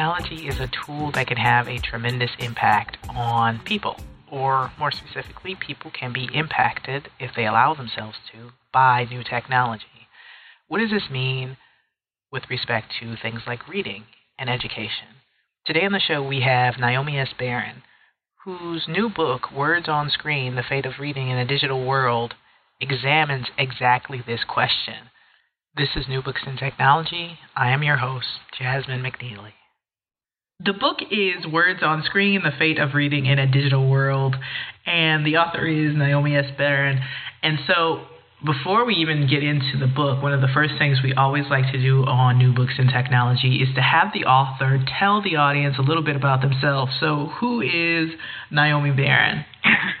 Technology is a tool that can have a tremendous impact on people. Or more specifically, people can be impacted if they allow themselves to by new technology. What does this mean with respect to things like reading and education? Today on the show, we have Naomi S. Baron, whose new book, Words on Screen The Fate of Reading in a Digital World, examines exactly this question. This is New Books in Technology. I am your host, Jasmine McNealy. The book is Words on Screen The Fate of Reading in a Digital World, and the author is Naomi S. Baron. And so before we even get into the book, one of the first things we always like to do on New Books in Technology is to have the author tell the audience a little bit about themselves. So, who is Naomi Baron?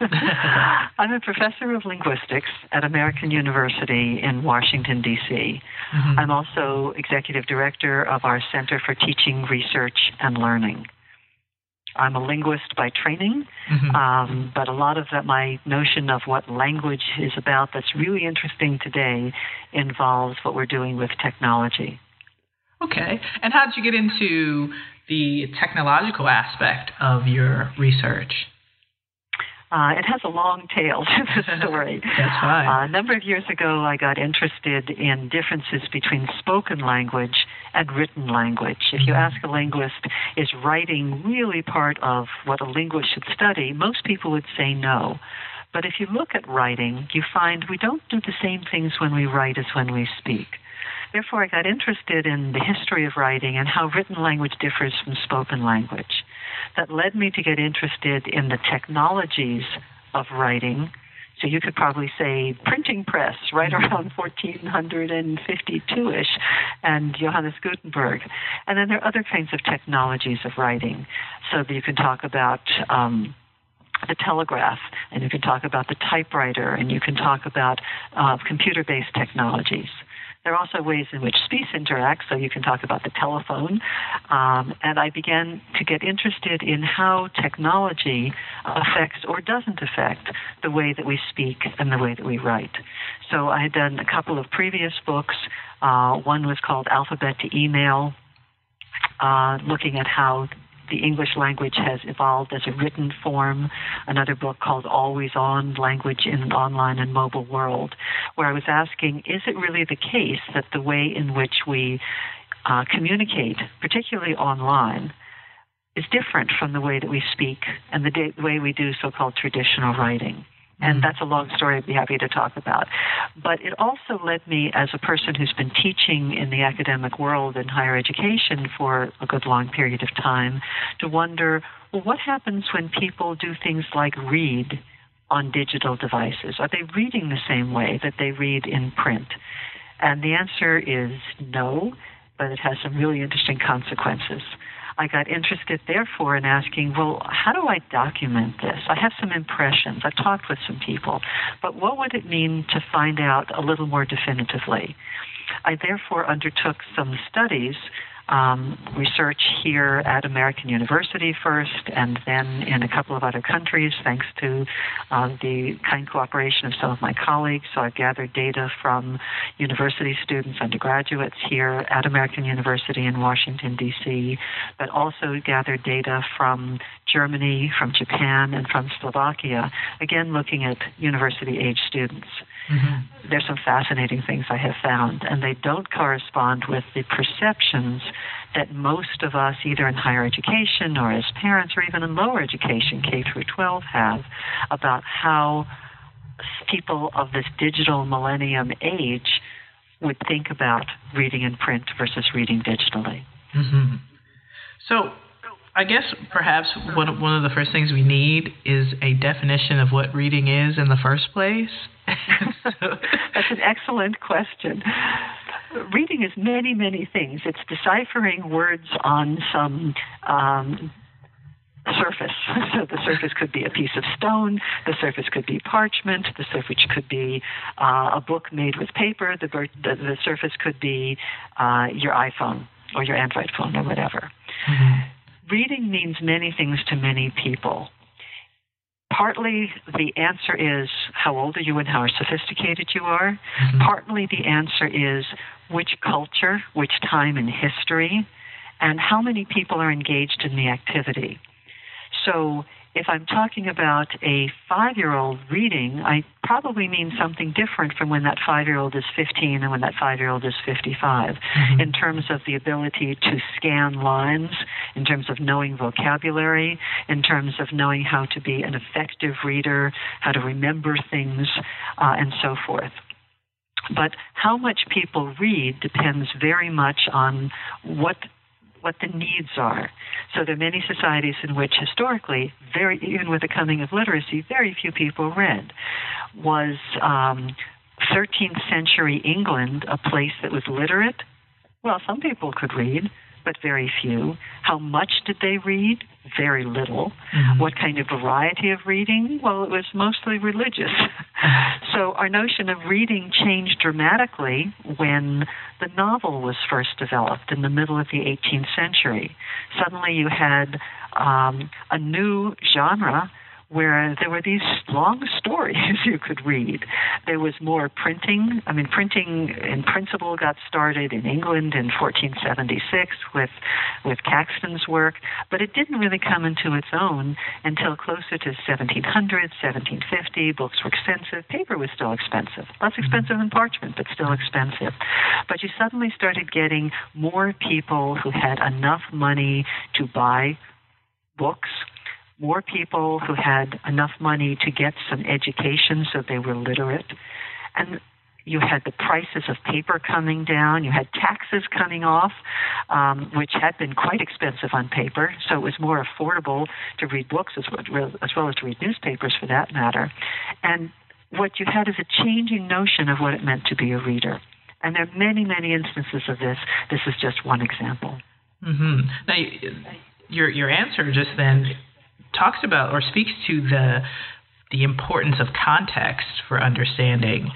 I'm a professor of linguistics at American University in Washington, D.C. Mm-hmm. I'm also executive director of our Center for Teaching, Research, and Learning. I'm a linguist by training, mm-hmm. um, but a lot of that, my notion of what language is about that's really interesting today involves what we're doing with technology. Okay. And how did you get into the technological aspect of your research? Uh, it has a long tail to the story. That's right. Uh, a number of years ago, I got interested in differences between spoken language and written language. If you mm-hmm. ask a linguist, is writing really part of what a linguist should study? Most people would say no. But if you look at writing, you find we don't do the same things when we write as when we speak. Therefore, I got interested in the history of writing and how written language differs from spoken language that led me to get interested in the technologies of writing. So you could probably say printing press right mm-hmm. around 1452-ish and Johannes Gutenberg. And then there are other kinds of technologies of writing. So you can talk about um, the telegraph, and you can talk about the typewriter, and you can talk about uh, computer-based technologies. There are also ways in which speech interacts, so you can talk about the telephone. Um, and I began to get interested in how technology affects or doesn't affect the way that we speak and the way that we write. So I had done a couple of previous books. Uh, one was called Alphabet to Email, uh, looking at how the English language has evolved as a written form. Another book called Always On Language in an Online and Mobile World, where I was asking, is it really the case that the way in which we uh, communicate, particularly online, is different from the way that we speak and the, day, the way we do so called traditional writing? And mm-hmm. that's a long story I'd be happy to talk about. But it also led me, as a person who's been teaching in the academic world in higher education for a good long period of time, to wonder well, what happens when people do things like read on digital devices? Are they reading the same way that they read in print? And the answer is no, but it has some really interesting consequences. I got interested, therefore, in asking, well, how do I document this? I have some impressions. I've talked with some people, but what would it mean to find out a little more definitively? I therefore undertook some studies um, research here at American University first, and then in a couple of other countries, thanks to uh, the kind cooperation of some of my colleagues. So I've gathered data from university students, undergraduates here at American University in Washington, D.C., but also gathered data from Germany, from Japan, and from Slovakia, again looking at university age students. Mm-hmm. There's some fascinating things I have found, and they don't correspond with the perceptions that most of us, either in higher education or as parents or even in lower education, K through 12, have about how people of this digital millennium age would think about reading in print versus reading digitally. Mm-hmm. So, I guess perhaps one one of the first things we need is a definition of what reading is in the first place. That's an excellent question. reading is many, many things. It's deciphering words on some um, surface. So the surface could be a piece of stone, the surface could be parchment, the surface could be uh, a book made with paper, the, the, the surface could be uh, your iPhone or your Android phone or whatever. Mm-hmm. Reading means many things to many people. Partly the answer is how old are you and how sophisticated you are. Mm-hmm. Partly the answer is which culture, which time in history, and how many people are engaged in the activity. So if I'm talking about a five year old reading, I probably mean something different from when that five year old is 15 and when that five year old is 55 mm-hmm. in terms of the ability to scan lines, in terms of knowing vocabulary, in terms of knowing how to be an effective reader, how to remember things, uh, and so forth. But how much people read depends very much on what what the needs are. So there are many societies in which historically, very even with the coming of literacy, very few people read. Was um, 13th century England a place that was literate? Well, some people could read, but very few. How much did they read? Very little. Mm-hmm. What kind of variety of reading? Well, it was mostly religious. so our notion of reading changed dramatically when the novel was first developed in the middle of the 18th century. Suddenly you had um, a new genre where there were these long stories you could read. There was more printing. I mean, printing in principle got started in England in 1476 with with Caxton's work, but it didn't really come into its own until closer to 1700, 1750. Books were expensive. Paper was still expensive, less mm-hmm. expensive than parchment, but still expensive. But you suddenly started getting more people who had enough money to buy books more people who had enough money to get some education so they were literate. And you had the prices of paper coming down. You had taxes coming off, um, which had been quite expensive on paper. So it was more affordable to read books as well, as well as to read newspapers for that matter. And what you had is a changing notion of what it meant to be a reader. And there are many, many instances of this. This is just one example. Mm-hmm. Now, your your answer just then talks about or speaks to the the importance of context for understanding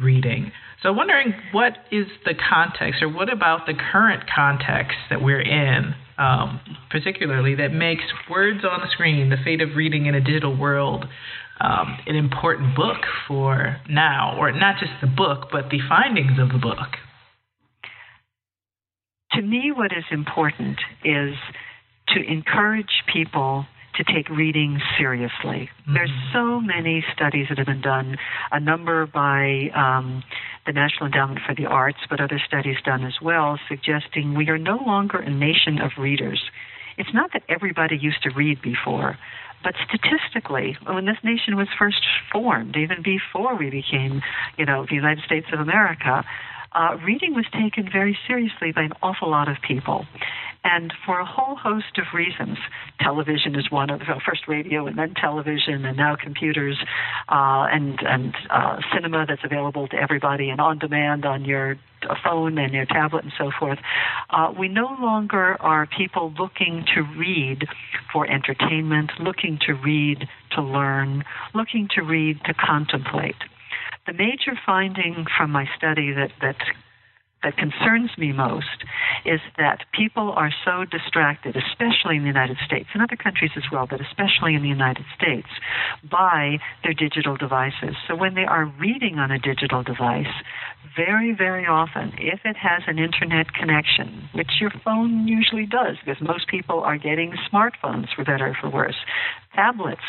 reading. So, wondering what is the context, or what about the current context that we're in, um, particularly that makes words on the screen, the fate of reading in a digital world, um, an important book for now, or not just the book, but the findings of the book? To me, what is important is to encourage people to take reading seriously. Mm-hmm. There's so many studies that have been done, a number by um, the National Endowment for the Arts, but other studies done as well, suggesting we are no longer a nation of readers. It's not that everybody used to read before, but statistically, when this nation was first formed, even before we became, you know, the United States of America, uh, reading was taken very seriously by an awful lot of people. And for a whole host of reasons, television is one of them, first radio and then television and now computers uh, and, and uh, cinema that's available to everybody and on demand on your phone and your tablet and so forth. Uh, we no longer are people looking to read for entertainment, looking to read to learn, looking to read to contemplate. The major finding from my study that, that that concerns me most is that people are so distracted, especially in the United States, and other countries as well, but especially in the United States, by their digital devices. So when they are reading on a digital device, very, very often, if it has an internet connection, which your phone usually does, because most people are getting smartphones for better or for worse, tablets,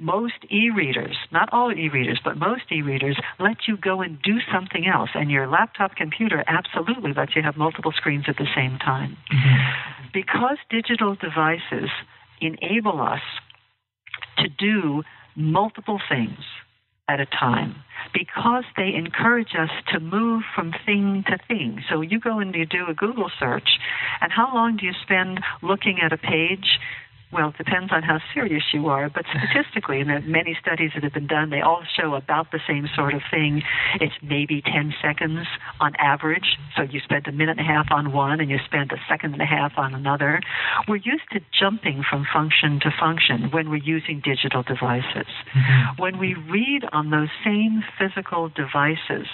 most e-readers, not all e-readers, but most e-readers let you go and do something else. And your laptop computer absolutely lets you have multiple screens at the same time. Mm-hmm. Because digital devices enable us to do multiple things at a time because they encourage us to move from thing to thing. So you go and you do a Google search, and how long do you spend looking at a page Well, it depends on how serious you are, but statistically, and many studies that have been done, they all show about the same sort of thing. It's maybe 10 seconds on average. So you spend a minute and a half on one and you spend a second and a half on another. We're used to jumping from function to function when we're using digital devices. Mm-hmm. When we read on those same physical devices,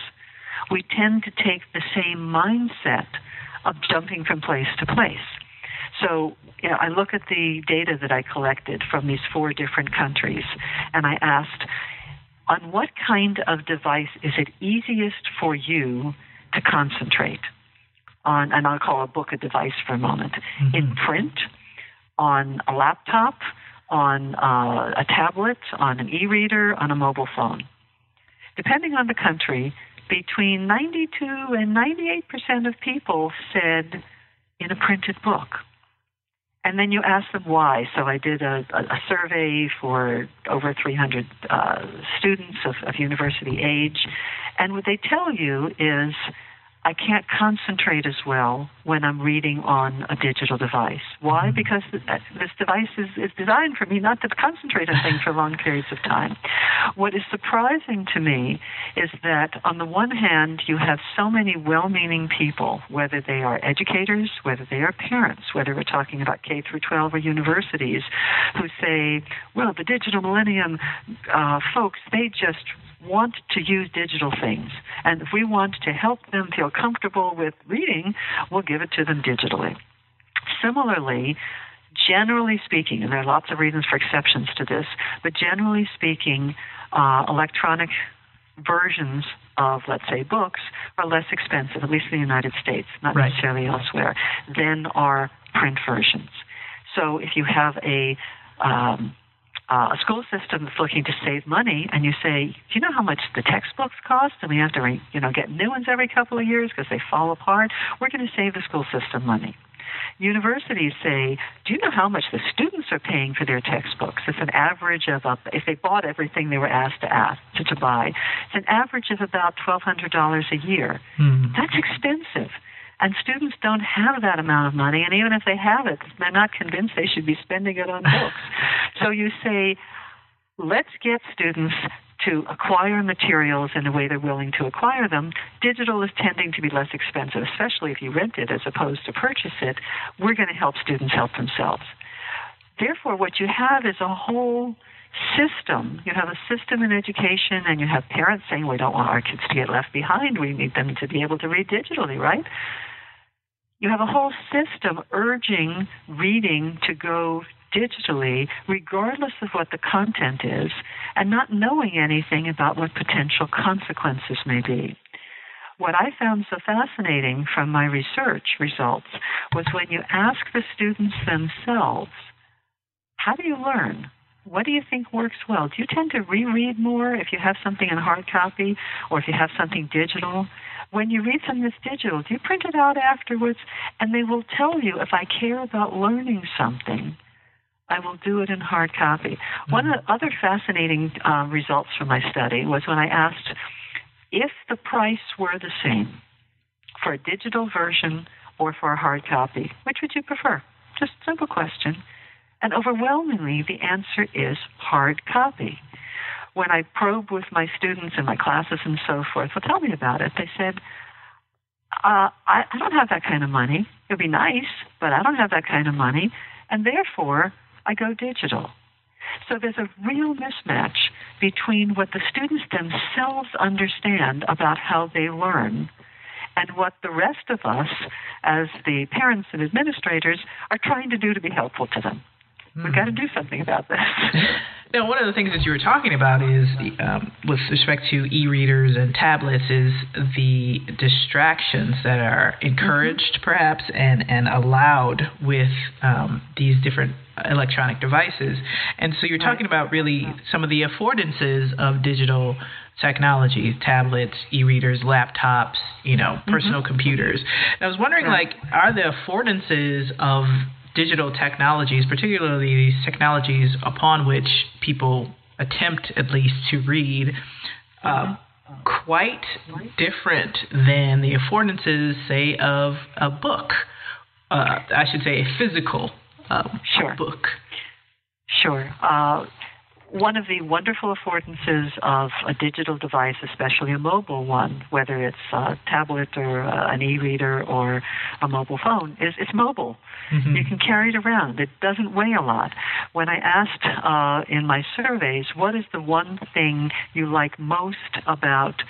we tend to take the same mindset of jumping from place to place. So you know, I look at the data that I collected from these four different countries, and I asked, on what kind of device is it easiest for you to concentrate? On, and I'll call a book a device for a moment. Mm-hmm. In print, on a laptop, on uh, a tablet, on an e-reader, on a mobile phone. Depending on the country, between 92 and 98 percent of people said in a printed book and then you ask them why. So I did a, a, survey for over 300 uh, students of, of university age, and what they tell you is I can't concentrate as well when I'm reading on a digital device. Why? Mm-hmm. Because this device is, is designed for me not to concentrate on things for long periods of time. What is surprising to me is that on the one hand, you have so many well meaning people, whether they are educators, whether they are parents, whether we're talking about K through 12 or universities, who say, well, the digital millennium uh, folks, they just want to use digital things. And if we want to help them feel comfortable with reading, we'll give it to them digitally. Similarly, generally speaking, and there are lots of reasons for exceptions to this, but generally speaking, uh, electronic versions of, let's say, books are less expensive, at least in the United States, not right. necessarily elsewhere, than are print versions. So if you have a um, uh, a school system that's looking to save money, and you say, "Do you know how much the textbooks cost?" And we have to, re- you know, get new ones every couple of years because they fall apart. We're going to save the school system money. Universities say, "Do you know how much the students are paying for their textbooks?" It's an average of, if they bought everything they were asked to ask to, to buy, it's an average of about twelve hundred dollars a year. Mm. That's expensive. And students don't have that amount of money, and even if they have it, they're not convinced they should be spending it on books. so you say, let's get students to acquire materials in the way they're willing to acquire them. Digital is tending to be less expensive, especially if you rent it as opposed to purchase it. We're going to help students help themselves. Therefore, what you have is a whole system. You have a system in education, and you have parents saying, We don't want our kids to get left behind. We need them to be able to read digitally, right? You have a whole system urging reading to go digitally, regardless of what the content is, and not knowing anything about what potential consequences may be. What I found so fascinating from my research results was when you ask the students themselves, How do you learn? What do you think works well? Do you tend to reread more if you have something in hard copy or if you have something digital? When you read something that's digital, do you print it out afterwards? And they will tell you if I care about learning something, I will do it in hard copy. Mm-hmm. One of the other fascinating uh, results from my study was when I asked if the price were the same for a digital version or for a hard copy, which would you prefer? Just a simple question. And overwhelmingly, the answer is hard copy. When I probe with my students in my classes and so forth, well, tell me about it. They said, uh, I, I don't have that kind of money. It would be nice, but I don't have that kind of money. And therefore, I go digital. So there's a real mismatch between what the students themselves understand about how they learn and what the rest of us, as the parents and administrators, are trying to do to be helpful to them. We've got to do something about this. Now, one of the things that you were talking about is, um, with respect to e-readers and tablets, is the distractions that are encouraged, mm-hmm. perhaps, and and allowed with um, these different electronic devices. And so you're talking about really some of the affordances of digital technology, tablets, e-readers, laptops, you know, personal mm-hmm. computers. And I was wondering, like, are the affordances of digital technologies, particularly these technologies upon which people attempt at least to read, uh, quite different than the affordances, say, of a book. Uh, I should say a physical um, sure. book. Sure. Uh, one of the wonderful affordances of a digital device, especially a mobile one, whether it's a tablet or an e-reader or a mobile phone, is it's mobile. Mm-hmm. You can carry it around. It doesn't weigh a lot. When I asked uh, in my surveys, what is the one thing you like most about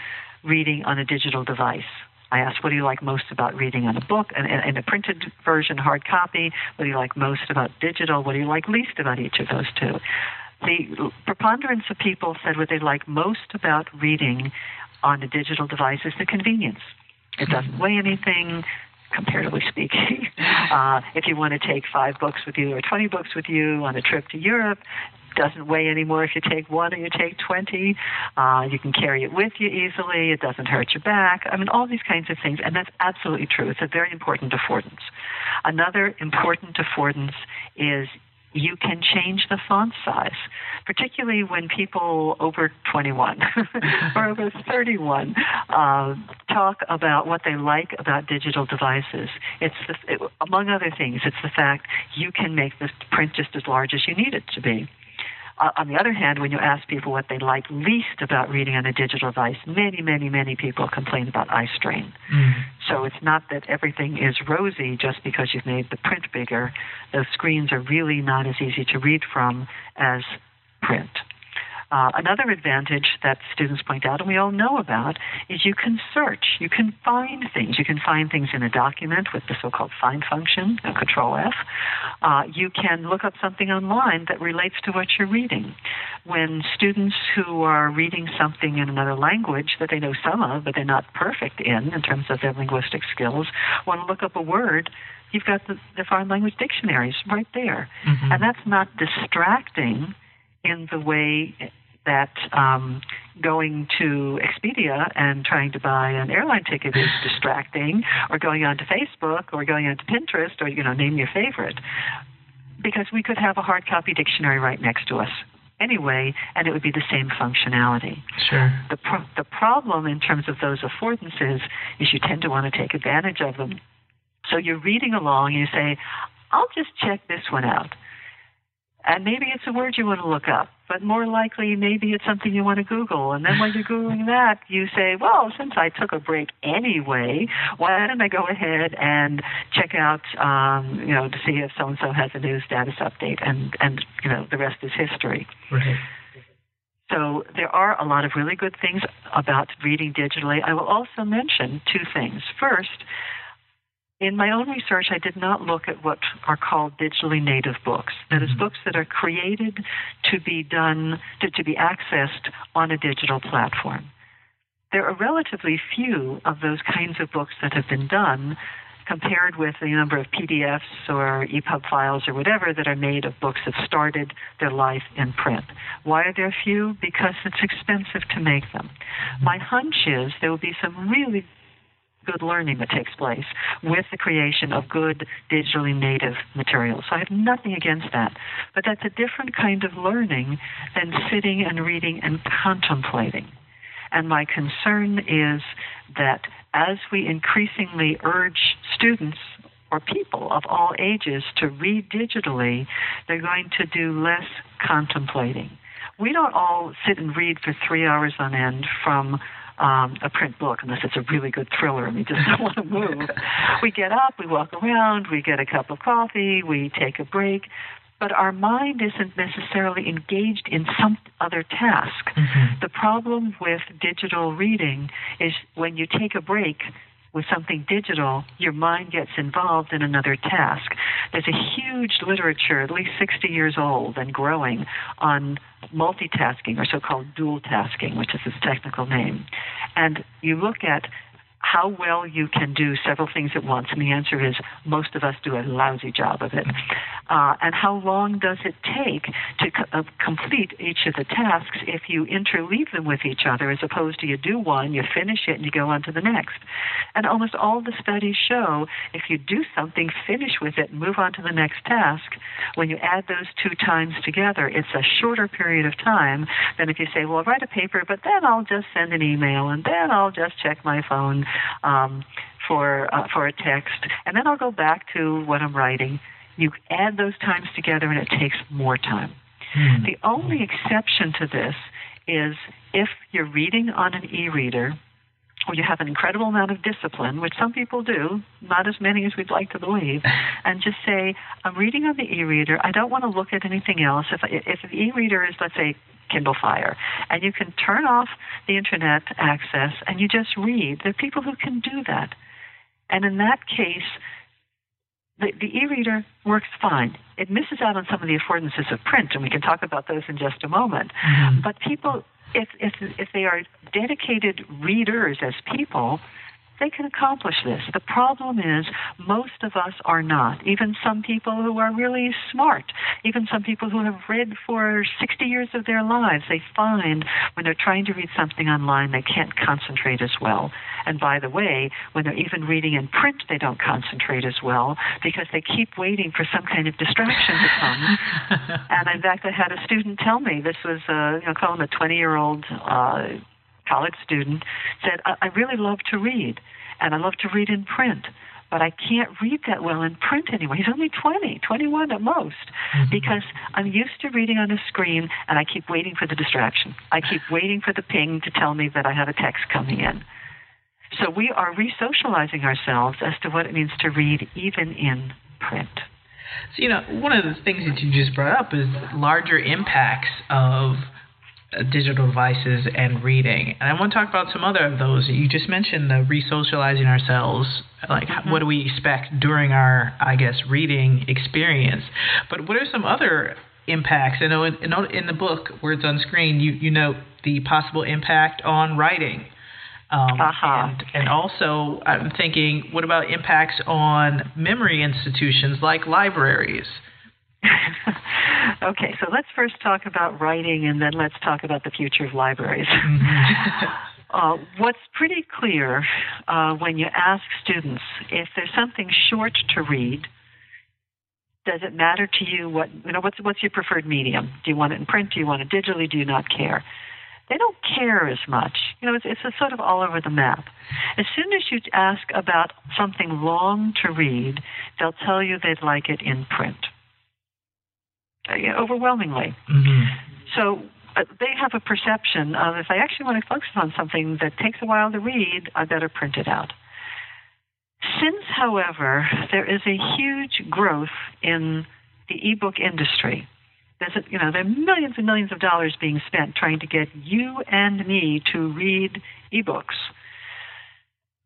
reading on a digital device? I asked, what do you like most about reading on a book and in a printed version, hard copy? What do you like most about digital? What do you like least about each of those two? The preponderance of people said what they like most about reading on a digital device is the convenience. It doesn't weigh anything, comparatively speaking. Uh, if you want to take five books with you or 20 books with you on a trip to Europe, doesn't weigh anymore if you take one or you take 20. Uh, you can carry it with you easily. It doesn't hurt your back. I mean, all these kinds of things. And that's absolutely true. It's a very important affordance. Another important affordance is you can change the font size, particularly when people over 21 or over 31 uh, talk about what they like about digital devices. It's the, it, among other things, it's the fact you can make the print just as large as you need it to be. Uh, on the other hand, when you ask people what they like least about reading on a digital device, many, many, many people complain about eye strain. Mm-hmm. So it's not that everything is rosy just because you've made the print bigger. Those screens are really not as easy to read from as print. Uh, another advantage that students point out, and we all know about, is you can search. You can find things. You can find things in a document with the so-called find function, Control F. Uh, you can look up something online that relates to what you're reading. When students who are reading something in another language that they know some of, but they're not perfect in, in terms of their linguistic skills, want to look up a word, you've got the, the foreign language dictionaries right there. Mm-hmm. And that's not distracting in the way that um, going to Expedia and trying to buy an airline ticket is distracting, or going onto Facebook, or going onto Pinterest, or you know, name your favorite, because we could have a hard copy dictionary right next to us anyway, and it would be the same functionality. Sure. The pro- the problem in terms of those affordances is you tend to want to take advantage of them. So you're reading along, and you say, "I'll just check this one out." And maybe it's a word you want to look up, but more likely maybe it's something you want to Google. And then when you're Googling that, you say, well, since I took a break anyway, why don't I go ahead and check out, um, you know, to see if so and so has a new status update, and and you know the rest is history. Right. So there are a lot of really good things about reading digitally. I will also mention two things. First, in my own research, I did not look at what are called digitally native books. That is, mm-hmm. books that are created to be done, to, to be accessed on a digital platform. There are relatively few of those kinds of books that have been done compared with the number of PDFs or EPUB files or whatever that are made of books that started their life in print. Why are there few? Because it's expensive to make them. Mm-hmm. My hunch is there will be some really good learning that takes place with the creation of good digitally native materials. So I have nothing against that. But that's a different kind of learning than sitting and reading and contemplating. And my concern is that as we increasingly urge students or people of all ages to read digitally, they're going to do less contemplating. We don't all sit and read for three hours on end from um, a print book unless it's a really good thriller and we just don't want to move. we get up, we walk around, we get a cup of coffee, we take a break, but our mind isn't necessarily engaged in some other task. Mm-hmm. The problem with digital reading is when you take a break, with something digital, your mind gets involved in another task. There's a huge literature, at least 60 years old and growing, on multitasking or so called dual tasking, which is its technical name. And you look at how well you can do several things at once, and the answer is most of us do a lousy job of it. Uh, and how long does it take to co- uh, complete each of the tasks if you interleave them with each other, as opposed to you do one, you finish it, and you go on to the next? And almost all the studies show if you do something, finish with it, move on to the next task, when you add those two times together, it's a shorter period of time than if you say, well, I'll write a paper, but then I'll just send an email, and then I'll just check my phone um, for uh, for a text, and then I'll go back to what I'm writing. You add those times together, and it takes more time. Mm. The only exception to this is if you're reading on an e reader or you have an incredible amount of discipline, which some people do, not as many as we'd like to believe, and just say, I'm reading on the e-reader. I don't want to look at anything else. If, if the e-reader is, let's say, Kindle Fire, and you can turn off the internet access and you just read, there are people who can do that. And in that case, the, the e-reader works fine. It misses out on some of the affordances of print, and we can talk about those in just a moment. Mm-hmm. But people, if, if, if they are dedicated readers as people, they can accomplish this. The problem is most of us are not. Even some people who are really smart, even some people who have read for 60 years of their lives, they find when they're trying to read something online, they can't concentrate as well. And by the way, when they're even reading in print, they don't concentrate as well because they keep waiting for some kind of distraction to come. and in fact, I had a student tell me this was, uh, you know, call him a 20 year old. Uh, college student, said, I, I really love to read, and I love to read in print but I can't read that well in print anymore. He's only 20, 21 at most, mm-hmm. because I'm used to reading on a screen and I keep waiting for the distraction. I keep waiting for the ping to tell me that I have a text coming in. So we are re socializing ourselves as to what it means to read even in print. So, you know, one of the things that you just brought up is larger impacts of digital devices and reading. And I want to talk about some other of those. You just mentioned the re-socializing ourselves. Like, mm-hmm. what do we expect during our, I guess, reading experience? But what are some other impacts? I know in, in the book, Words on Screen, you, you note the possible impact on writing. Um, uh-huh. and, and also, I'm thinking, what about impacts on memory institutions like libraries? okay, so let's first talk about writing and then let's talk about the future of libraries. Mm-hmm. uh, what's pretty clear uh, when you ask students if there's something short to read, does it matter to you what you know what's what's your preferred medium? Do you want it in print? Do you want it digitally? Do you not care? They don't care as much. You know, it's, it's a sort of all over the map. As soon as you ask about something long to read, they'll tell you they'd like it in print. Overwhelmingly. Mm-hmm. So uh, they have a perception of if I actually want to focus on something that takes a while to read, I better print it out. Since, however, there is a huge growth in the ebook industry, there's a, you know there are millions and millions of dollars being spent trying to get you and me to read ebooks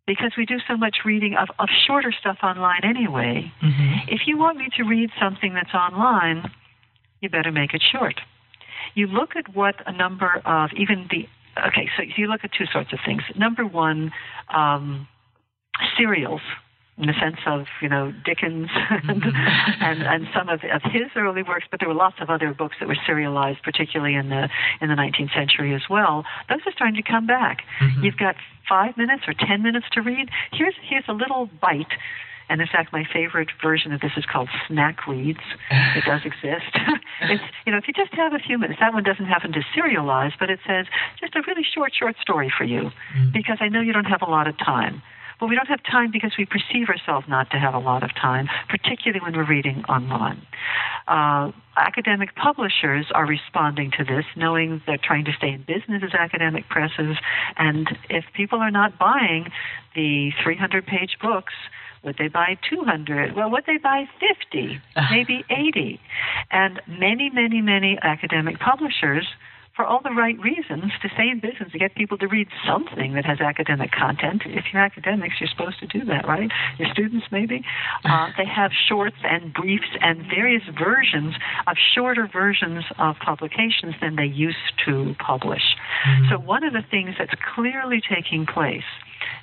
because we do so much reading of, of shorter stuff online anyway. Mm-hmm. If you want me to read something that's online, you better make it short. You look at what a number of even the okay, so you look at two sorts of things. Number one, um, serials in the sense of you know Dickens and, mm-hmm. and and some of, of his early works, but there were lots of other books that were serialized, particularly in the in the 19th century as well. Those are starting to come back. Mm-hmm. You've got five minutes or ten minutes to read. Here's here's a little bite and in fact, my favorite version of this is called Snack Reads. It does exist. it's you know, if you just have a few minutes, that one doesn't happen to serialize, but it says just a really short, short story for you, mm. because I know you don't have a lot of time. Well, we don't have time because we perceive ourselves not to have a lot of time, particularly when we're reading online. Uh, academic publishers are responding to this, knowing they're trying to stay in business as academic presses, and if people are not buying the 300 page books, would they buy 200? Well, would they buy 50? Maybe 80? And many, many, many academic publishers, for all the right reasons, to stay in business, to get people to read something that has academic content. If you're academics, you're supposed to do that, right? Your students, maybe. Uh, they have shorts and briefs and various versions of shorter versions of publications than they used to publish. Mm-hmm. So, one of the things that's clearly taking place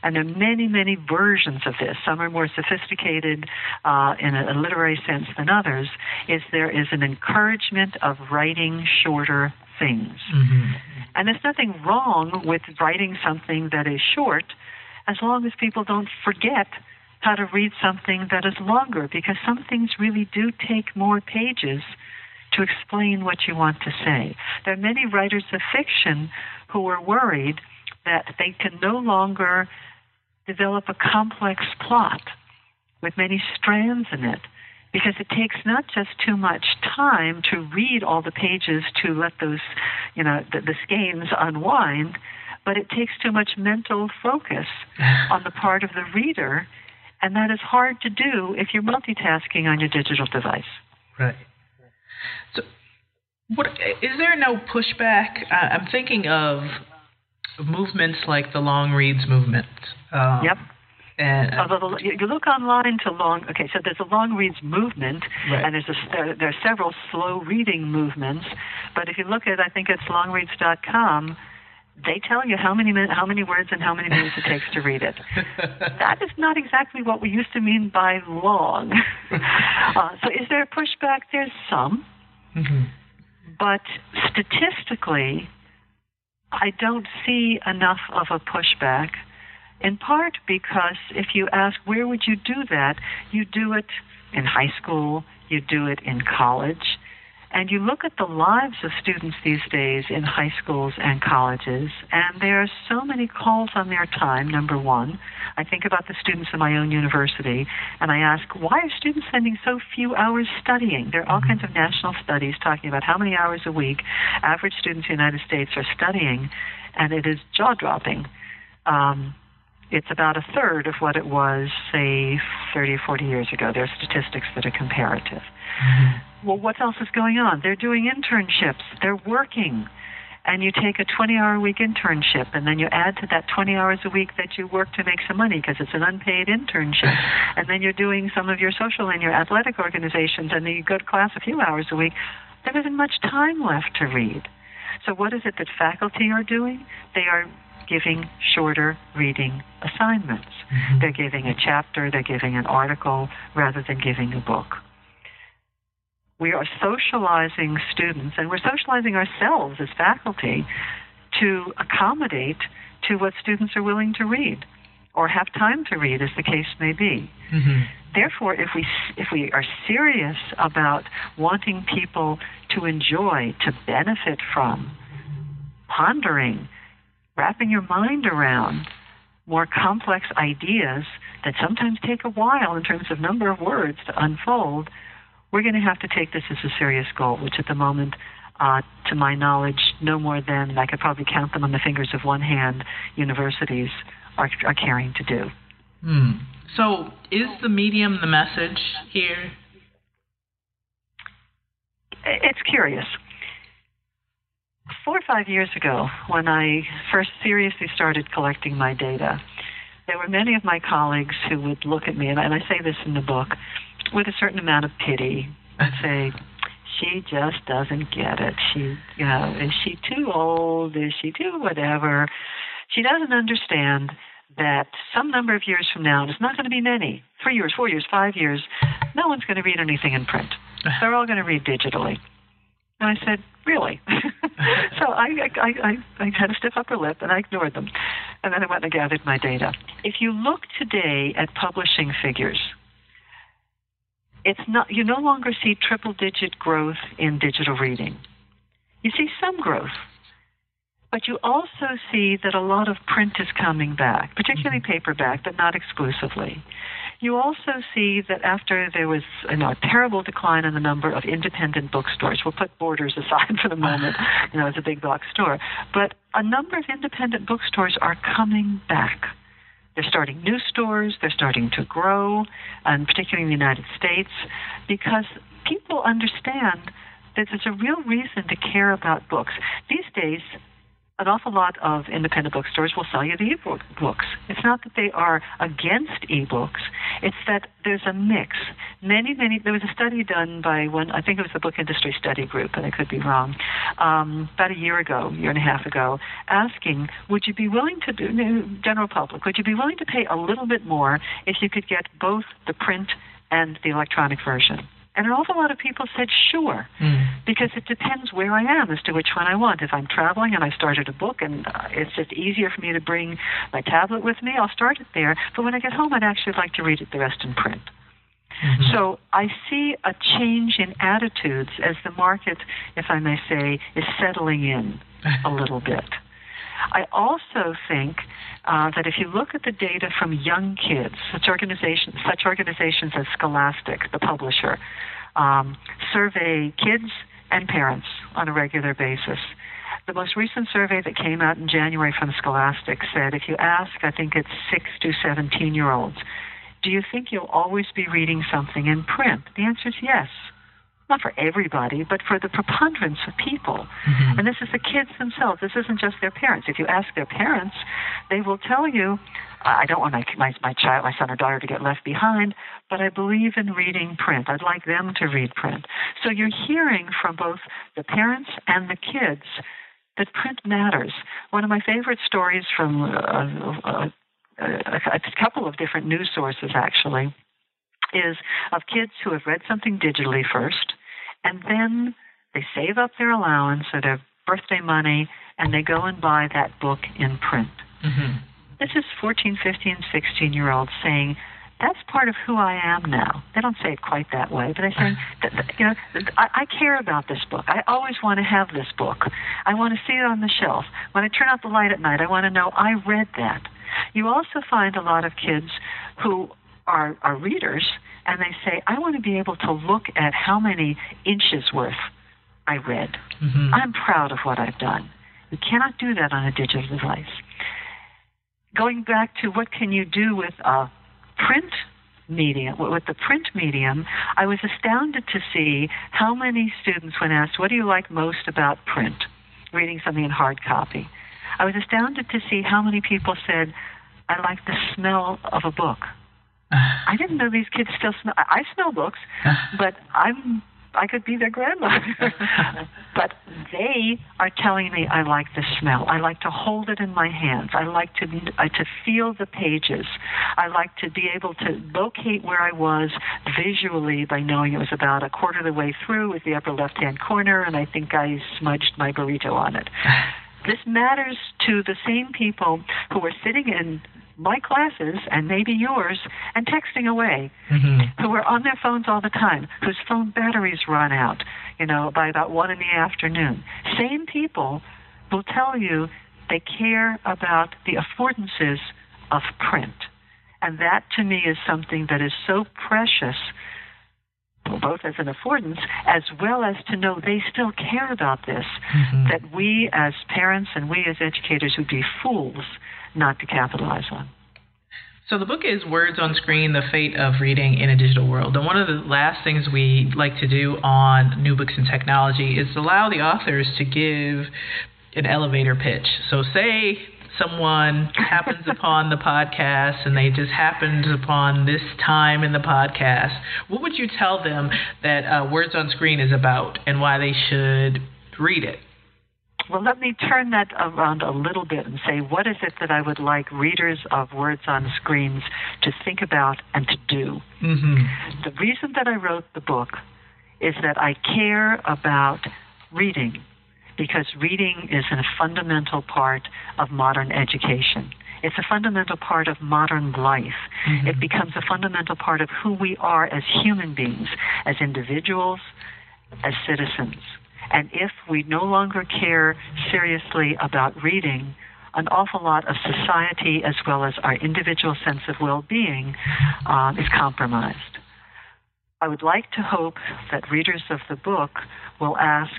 and there are many, many versions of this. Some are more sophisticated uh, in a, a literary sense than others. Is there is an encouragement of writing shorter things, mm-hmm. and there's nothing wrong with writing something that is short, as long as people don't forget how to read something that is longer, because some things really do take more pages to explain what you want to say. There are many writers of fiction who are worried that they can no longer develop a complex plot with many strands in it because it takes not just too much time to read all the pages to let those, you know, the, the skeins unwind, but it takes too much mental focus on the part of the reader, and that is hard to do if you're multitasking on your digital device. Right. So, what is there no pushback? I'm thinking of movements like the long reads movement. Um, yep. And uh, you look online to long. Okay, so there's a long reads movement, right. and there's a, there, there are several slow reading movements. But if you look at, I think it's longreads.com, they tell you how many min- how many words and how many minutes it takes to read it. that is not exactly what we used to mean by long. uh, so, is there a pushback? There's some, mm-hmm. but statistically, I don't see enough of a pushback in part because if you ask where would you do that, you do it in high school, you do it in college, and you look at the lives of students these days in high schools and colleges, and there are so many calls on their time, number one. I think about the students in my own university, and I ask, why are students spending so few hours studying? There are all mm-hmm. kinds of national studies talking about how many hours a week average students in the United States are studying, and it is jaw dropping. Um, it's about a third of what it was, say, 30 or 40 years ago. There are statistics that are comparative. Mm-hmm. Well, what else is going on? They're doing internships, they're working. And you take a 20 hour a week internship, and then you add to that 20 hours a week that you work to make some money because it's an unpaid internship. and then you're doing some of your social and your athletic organizations, and then you go to class a few hours a week. There isn't much time left to read. So, what is it that faculty are doing? They are giving shorter reading assignments. Mm-hmm. They're giving a chapter, they're giving an article, rather than giving a book. We are socializing students, and we're socializing ourselves as faculty to accommodate to what students are willing to read or have time to read, as the case may be. Mm-hmm. Therefore, if we if we are serious about wanting people to enjoy, to benefit from, pondering, wrapping your mind around more complex ideas that sometimes take a while in terms of number of words to unfold, we're going to have to take this as a serious goal, which at the moment, uh, to my knowledge, no more than I could probably count them on the fingers of one hand, universities are, are caring to do. Hmm. So, is the medium the message here? It's curious four or five years ago, when I first seriously started collecting my data, there were many of my colleagues who would look at me, and I say this in the book, with a certain amount of pity, and say, she just doesn't get it. She, you know, is she too old? Is she too whatever? She doesn't understand that some number of years from now, and it's not going to be many, three years, four years, five years, no one's going to read anything in print. They're all going to read digitally. And I said, really? so I, I, I, I had a stiff upper lip and I ignored them. And then I went and gathered my data. If you look today at publishing figures, it's not, you no longer see triple digit growth in digital reading. You see some growth, but you also see that a lot of print is coming back, particularly mm-hmm. paperback, but not exclusively. You also see that after there was you know, a terrible decline in the number of independent bookstores, we'll put Borders aside for the moment, you know, it's a big box store, but a number of independent bookstores are coming back. They're starting new stores, they're starting to grow, and particularly in the United States, because people understand that there's a real reason to care about books. These days, an awful lot of independent bookstores will sell you the ebook books. It's not that they are against ebooks, it's that there's a mix. Many, many, there was a study done by one, I think it was the Book Industry Study Group, and I could be wrong, um, about a year ago, year and a half ago, asking, would you be willing to do, general public, would you be willing to pay a little bit more if you could get both the print and the electronic version? And an awful lot of people said, sure, mm. because it depends where I am as to which one I want. If I'm traveling and I started a book and uh, it's just easier for me to bring my tablet with me, I'll start it there. But when I get home, I'd actually like to read it the rest in print. Mm-hmm. So I see a change in attitudes as the market, if I may say, is settling in a little bit. I also think uh, that if you look at the data from young kids, such organizations, such organizations as Scholastic, the publisher, um, survey kids and parents on a regular basis. The most recent survey that came out in January from Scholastic said if you ask, I think it's 6 to 17 year olds, do you think you'll always be reading something in print? The answer is yes not for everybody, but for the preponderance of people. Mm-hmm. And this is the kids themselves. This isn't just their parents. If you ask their parents, they will tell you, I don't want my, my, my child, my son or daughter to get left behind, but I believe in reading print. I'd like them to read print. So you're hearing from both the parents and the kids that print matters. One of my favorite stories from uh, uh, a, a couple of different news sources, actually, is of kids who have read something digitally first, and then they save up their allowance or their birthday money, and they go and buy that book in print. Mm-hmm. This is 14, 15, 16 year olds saying, that's part of who I am now. They don't say it quite that way, but they say, that, you know, I, I care about this book. I always want to have this book. I want to see it on the shelf. When I turn out the light at night, I want to know I read that. You also find a lot of kids who are, are readers and they say, I want to be able to look at how many inches worth I read. Mm-hmm. I'm proud of what I've done. You cannot do that on a digital device. Going back to what can you do with a print medium, with the print medium, I was astounded to see how many students, when asked, What do you like most about print? reading something in hard copy. I was astounded to see how many people said, I like the smell of a book. I didn't know these kids still smell. I smell books, but I'm I could be their grandmother. but they are telling me I like the smell. I like to hold it in my hands. I like to uh, to feel the pages. I like to be able to locate where I was visually by knowing it was about a quarter of the way through with the upper left hand corner, and I think I smudged my burrito on it. This matters to the same people who are sitting in my classes and maybe yours and texting away mm-hmm. who are on their phones all the time whose phone batteries run out you know by about one in the afternoon same people will tell you they care about the affordances of print and that to me is something that is so precious both as an affordance as well as to know they still care about this mm-hmm. that we as parents and we as educators would be fools not to capitalize on. So the book is Words on Screen: The Fate of Reading in a Digital World. And one of the last things we like to do on New Books and Technology is allow the authors to give an elevator pitch. So say someone happens upon the podcast and they just happened upon this time in the podcast, what would you tell them that uh, Words on Screen is about and why they should read it? Well, let me turn that around a little bit and say, what is it that I would like readers of Words on Screens to think about and to do? Mm-hmm. The reason that I wrote the book is that I care about reading because reading is a fundamental part of modern education. It's a fundamental part of modern life. Mm-hmm. It becomes a fundamental part of who we are as human beings, as individuals, as citizens. And if we no longer care seriously about reading, an awful lot of society as well as our individual sense of well being um, is compromised. I would like to hope that readers of the book will ask,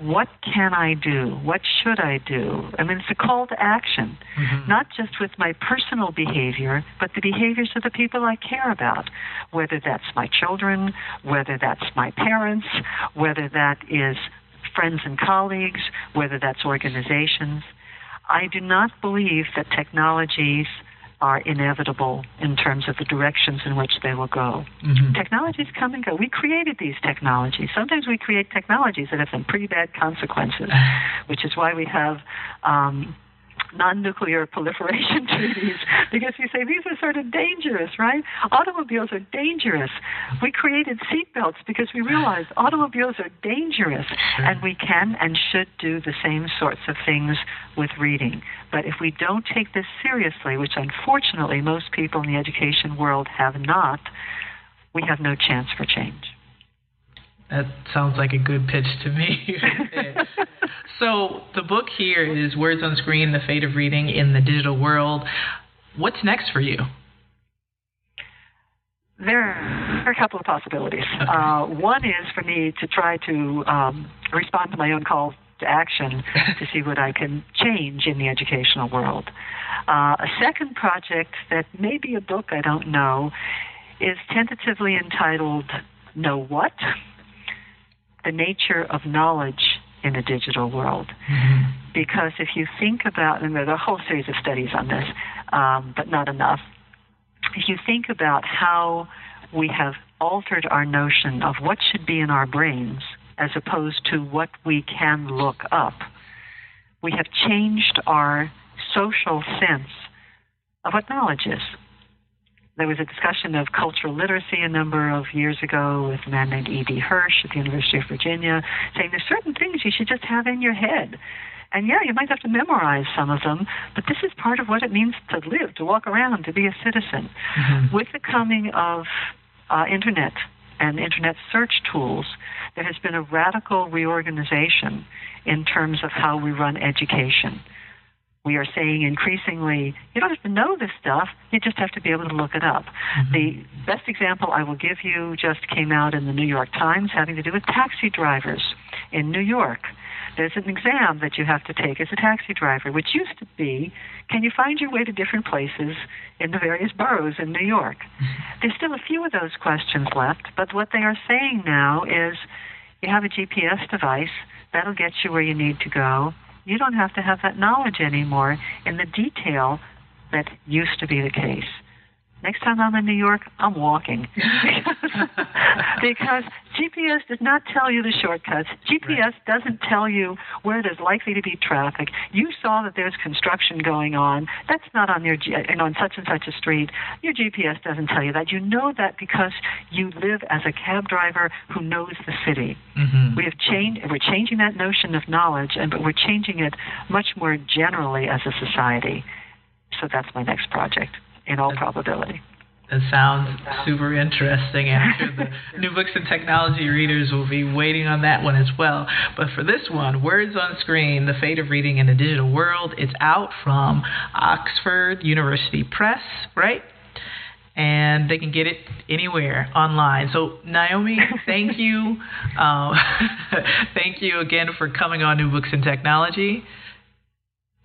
what can I do? What should I do? I mean, it's a call to action, mm-hmm. not just with my personal behavior, but the behaviors of the people I care about, whether that's my children, whether that's my parents, whether that is friends and colleagues, whether that's organizations. I do not believe that technologies are inevitable in terms of the directions in which they will go. Mm-hmm. Technologies come and go. We created these technologies. Sometimes we create technologies that have some pretty bad consequences, which is why we have um, non-nuclear proliferation treaties because you say these are sort of dangerous, right? Automobiles are dangerous. We created seatbelts because we realized automobiles are dangerous, and we can and should do the same sorts of things with reading. But if we don't take this seriously, which unfortunately most people in the education world have not, we have no chance for change. That sounds like a good pitch to me. so, the book here is Words on Screen The Fate of Reading in the Digital World. What's next for you? There are a couple of possibilities. Okay. Uh, one is for me to try to um, respond to my own call to action to see what I can change in the educational world. Uh, a second project that may be a book, I don't know, is tentatively entitled Know What? The Nature of Knowledge in a Digital World. Mm-hmm. Because if you think about, and there are a whole series of studies on this, um, but not enough. If you think about how we have altered our notion of what should be in our brains as opposed to what we can look up, we have changed our social sense of what knowledge is. There was a discussion of cultural literacy a number of years ago with a man named E.D. Hirsch at the University of Virginia, saying there's certain things you should just have in your head. And yeah, you might have to memorize some of them, but this is part of what it means to live, to walk around, to be a citizen. Mm-hmm. With the coming of uh, internet and internet search tools, there has been a radical reorganization in terms of how we run education we are saying increasingly, you don't have to know this stuff, you just have to be able to look it up. Mm-hmm. The best example I will give you just came out in the New York Times having to do with taxi drivers in New York. There's an exam that you have to take as a taxi driver, which used to be can you find your way to different places in the various boroughs in New York? Mm-hmm. There's still a few of those questions left, but what they are saying now is you have a GPS device, that'll get you where you need to go you don't have to have that knowledge anymore in the detail that used to be the case. Next time I'm in New York, I'm walking. because GPS does not tell you the shortcuts. GPS right. doesn't tell you where there's likely to be traffic. You saw that there's construction going on. That's not on your and on such and such a street. Your GPS doesn't tell you that. You know that because you live as a cab driver who knows the city. Mm-hmm. We have changed. We're changing that notion of knowledge, and but we're changing it much more generally as a society. So that's my next project in all probability. That sounds super interesting. I'm sure the new books and technology readers will be waiting on that one as well. But for this one, Words on Screen The Fate of Reading in a Digital World, it's out from Oxford University Press, right? And they can get it anywhere online. So, Naomi, thank you. Uh, thank you again for coming on New Books and Technology.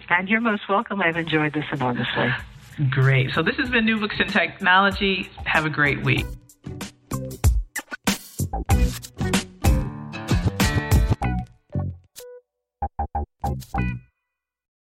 And you're most welcome. I've enjoyed this enormously. Great. So this has been New Books in Technology. Have a great week.